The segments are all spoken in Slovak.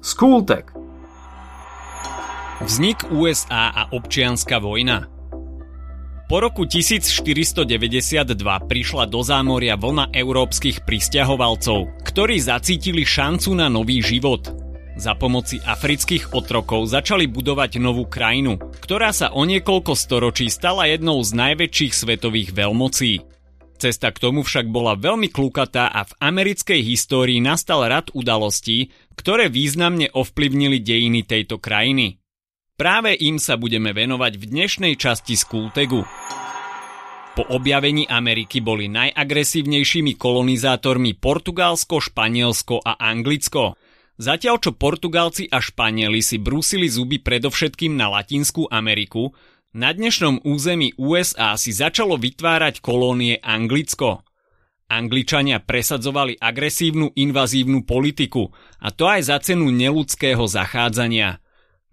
Skultek Vznik USA a občianská vojna Po roku 1492 prišla do zámoria vlna európskych pristahovalcov, ktorí zacítili šancu na nový život. Za pomoci afrických otrokov začali budovať novú krajinu, ktorá sa o niekoľko storočí stala jednou z najväčších svetových veľmocí. Cesta k tomu však bola veľmi klukatá a v americkej histórii nastal rad udalostí, ktoré významne ovplyvnili dejiny tejto krajiny. Práve im sa budeme venovať v dnešnej časti Skultegu. Po objavení Ameriky boli najagresívnejšími kolonizátormi Portugalsko, Španielsko a Anglicko. Zatiaľ čo Portugálci a Španieli si brúsili zuby predovšetkým na Latinskú Ameriku, na dnešnom území USA si začalo vytvárať kolónie Anglicko. Angličania presadzovali agresívnu invazívnu politiku a to aj za cenu neludského zachádzania.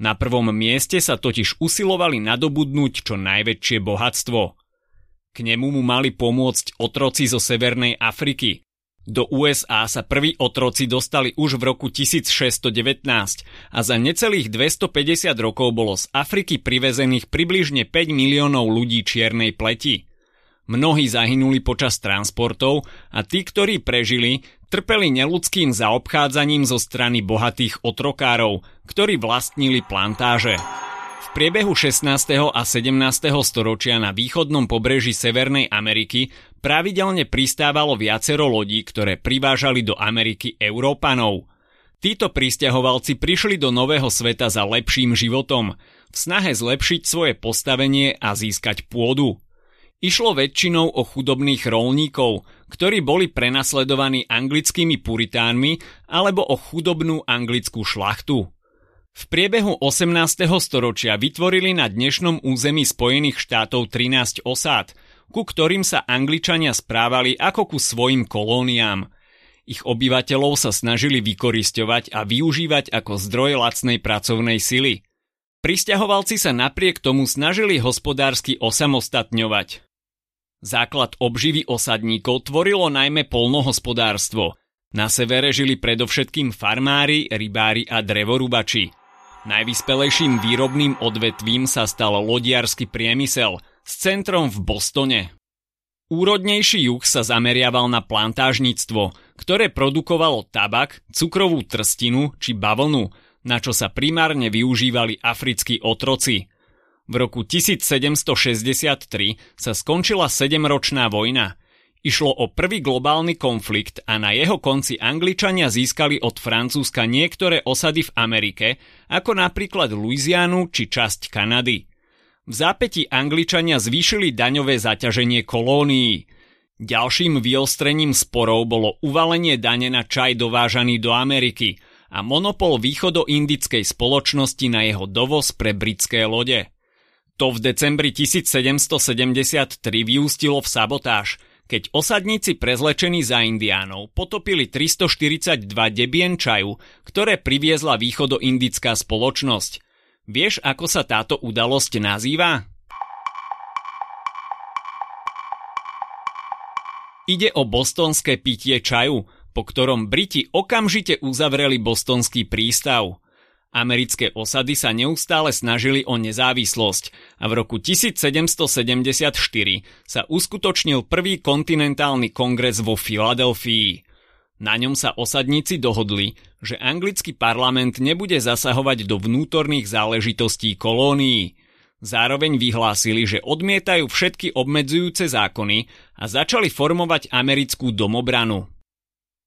Na prvom mieste sa totiž usilovali nadobudnúť čo najväčšie bohatstvo. K nemu mu mali pomôcť otroci zo Severnej Afriky, do USA sa prví otroci dostali už v roku 1619 a za necelých 250 rokov bolo z Afriky privezených približne 5 miliónov ľudí čiernej pleti. Mnohí zahynuli počas transportov a tí, ktorí prežili, trpeli neludským zaobchádzaním zo strany bohatých otrokárov, ktorí vlastnili plantáže priebehu 16. a 17. storočia na východnom pobreží Severnej Ameriky pravidelne pristávalo viacero lodí, ktoré privážali do Ameriky Európanov. Títo pristahovalci prišli do nového sveta za lepším životom, v snahe zlepšiť svoje postavenie a získať pôdu. Išlo väčšinou o chudobných rolníkov, ktorí boli prenasledovaní anglickými puritánmi alebo o chudobnú anglickú šlachtu. V priebehu 18. storočia vytvorili na dnešnom území Spojených štátov 13 osád, ku ktorým sa Angličania správali ako ku svojim kolóniám. Ich obyvateľov sa snažili vykorisťovať a využívať ako zdroj lacnej pracovnej sily. Pristahovalci sa napriek tomu snažili hospodársky osamostatňovať. Základ obživy osadníkov tvorilo najmä polnohospodárstvo. Na severe žili predovšetkým farmári, rybári a drevorubači. Najvyspelejším výrobným odvetvím sa stal lodiarský priemysel s centrom v Bostone. Úrodnejší juh sa zameriaval na plantážnictvo, ktoré produkovalo tabak, cukrovú trstinu či bavlnu, na čo sa primárne využívali africkí otroci. V roku 1763 sa skončila sedemročná vojna – Išlo o prvý globálny konflikt a na jeho konci Angličania získali od Francúzska niektoré osady v Amerike, ako napríklad Louisianu či časť Kanady. V zápäti Angličania zvýšili daňové zaťaženie kolónií. Ďalším vyostrením sporov bolo uvalenie dane na čaj dovážaný do Ameriky a monopol východoindickej spoločnosti na jeho dovoz pre britské lode. To v decembri 1773 vyústilo v sabotáž – keď osadníci prezlečení za indiánov potopili 342 debien čaju, ktoré priviezla východoindická spoločnosť. Vieš, ako sa táto udalosť nazýva? Ide o bostonské pitie čaju, po ktorom Briti okamžite uzavreli bostonský prístav – Americké osady sa neustále snažili o nezávislosť a v roku 1774 sa uskutočnil prvý kontinentálny kongres vo Filadelfii. Na ňom sa osadníci dohodli, že anglický parlament nebude zasahovať do vnútorných záležitostí kolónií. Zároveň vyhlásili, že odmietajú všetky obmedzujúce zákony a začali formovať americkú domobranu.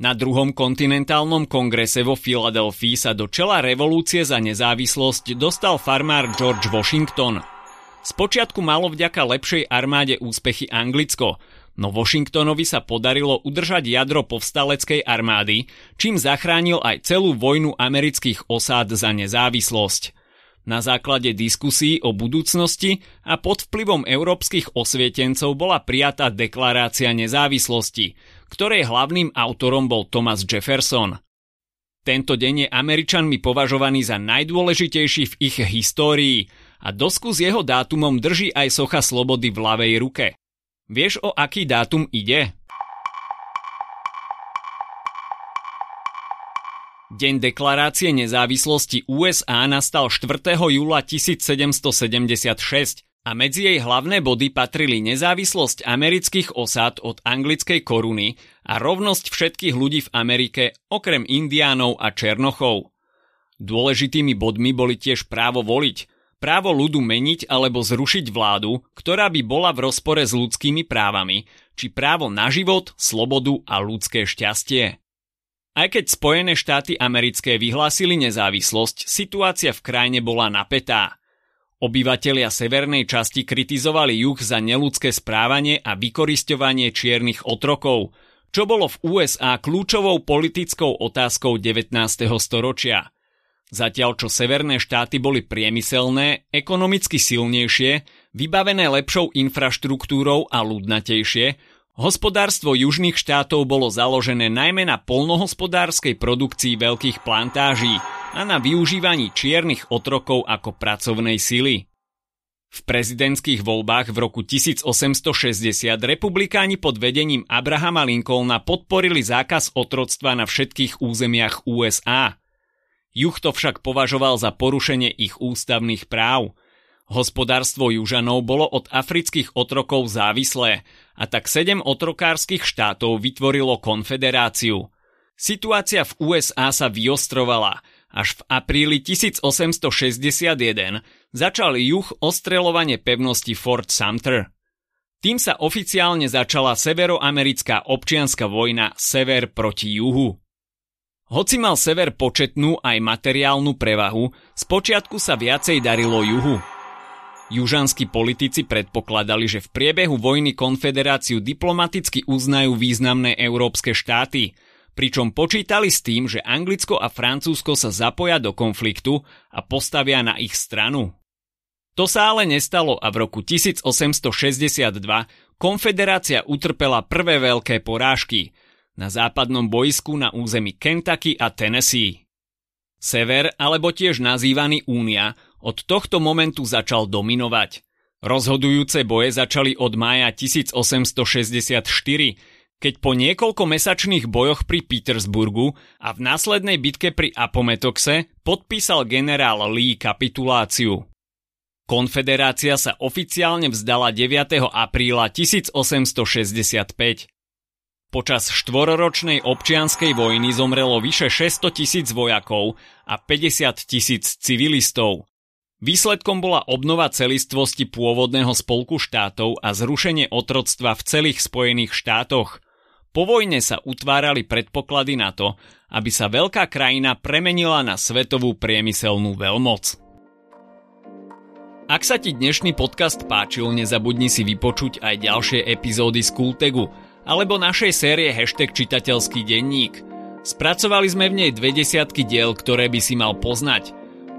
Na druhom kontinentálnom kongrese vo Filadelfii sa do čela revolúcie za nezávislosť dostal farmár George Washington. Spočiatku malo vďaka lepšej armáde úspechy Anglicko, no Washingtonovi sa podarilo udržať jadro povstaleckej armády, čím zachránil aj celú vojnu amerických osád za nezávislosť. Na základe diskusí o budúcnosti a pod vplyvom európskych osvietencov bola prijatá deklarácia nezávislosti, ktorej hlavným autorom bol Thomas Jefferson. Tento deň je Američanmi považovaný za najdôležitejší v ich histórii a dosku s jeho dátumom drží aj socha slobody v ľavej ruke. Vieš, o aký dátum ide? Deň deklarácie nezávislosti USA nastal 4. júla 1776 a medzi jej hlavné body patrili nezávislosť amerických osád od anglickej koruny a rovnosť všetkých ľudí v Amerike okrem indiánov a černochov. Dôležitými bodmi boli tiež právo voliť, právo ľudu meniť alebo zrušiť vládu, ktorá by bola v rozpore s ľudskými právami, či právo na život, slobodu a ľudské šťastie. Aj keď Spojené štáty americké vyhlásili nezávislosť, situácia v krajine bola napätá. Obyvatelia severnej časti kritizovali juh za neludské správanie a vykorisťovanie čiernych otrokov, čo bolo v USA kľúčovou politickou otázkou 19. storočia. Zatiaľ čo severné štáty boli priemyselné, ekonomicky silnejšie, vybavené lepšou infraštruktúrou a ľudnatejšie, Hospodárstvo južných štátov bolo založené najmä na polnohospodárskej produkcii veľkých plantáží a na využívaní čiernych otrokov ako pracovnej sily. V prezidentských voľbách v roku 1860 republikáni pod vedením Abrahama Lincolna podporili zákaz otroctva na všetkých územiach USA. Juh to však považoval za porušenie ich ústavných práv – Hospodárstvo južanov bolo od afrických otrokov závislé a tak sedem otrokárskych štátov vytvorilo konfederáciu. Situácia v USA sa vyostrovala. Až v apríli 1861 začal juh ostreľovanie pevnosti Fort Sumter. Tým sa oficiálne začala severoamerická občianská vojna Sever proti juhu. Hoci mal sever početnú aj materiálnu prevahu, spočiatku sa viacej darilo juhu. Južanskí politici predpokladali, že v priebehu vojny konfederáciu diplomaticky uznajú významné európske štáty, pričom počítali s tým, že Anglicko a Francúzsko sa zapoja do konfliktu a postavia na ich stranu. To sa ale nestalo a v roku 1862 konfederácia utrpela prvé veľké porážky na západnom boisku na území Kentucky a Tennessee. Sever, alebo tiež nazývaný Únia, od tohto momentu začal dominovať. Rozhodujúce boje začali od mája 1864, keď po niekoľko mesačných bojoch pri Petersburgu a v následnej bitke pri Apometoxe podpísal generál Lee kapituláciu. Konfederácia sa oficiálne vzdala 9. apríla 1865. Počas štvororočnej občianskej vojny zomrelo vyše 600 tisíc vojakov a 50 tisíc civilistov. Výsledkom bola obnova celistvosti pôvodného spolku štátov a zrušenie otroctva v celých Spojených štátoch. Po vojne sa utvárali predpoklady na to, aby sa veľká krajina premenila na svetovú priemyselnú veľmoc. Ak sa ti dnešný podcast páčil, nezabudni si vypočuť aj ďalšie epizódy z Kultegu alebo našej série hashtag čitateľský denník. Spracovali sme v nej dve desiatky diel, ktoré by si mal poznať –